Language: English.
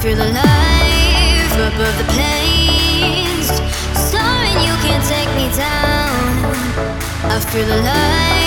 feel alive above the plains. soaring. you can't take me down. I feel alive,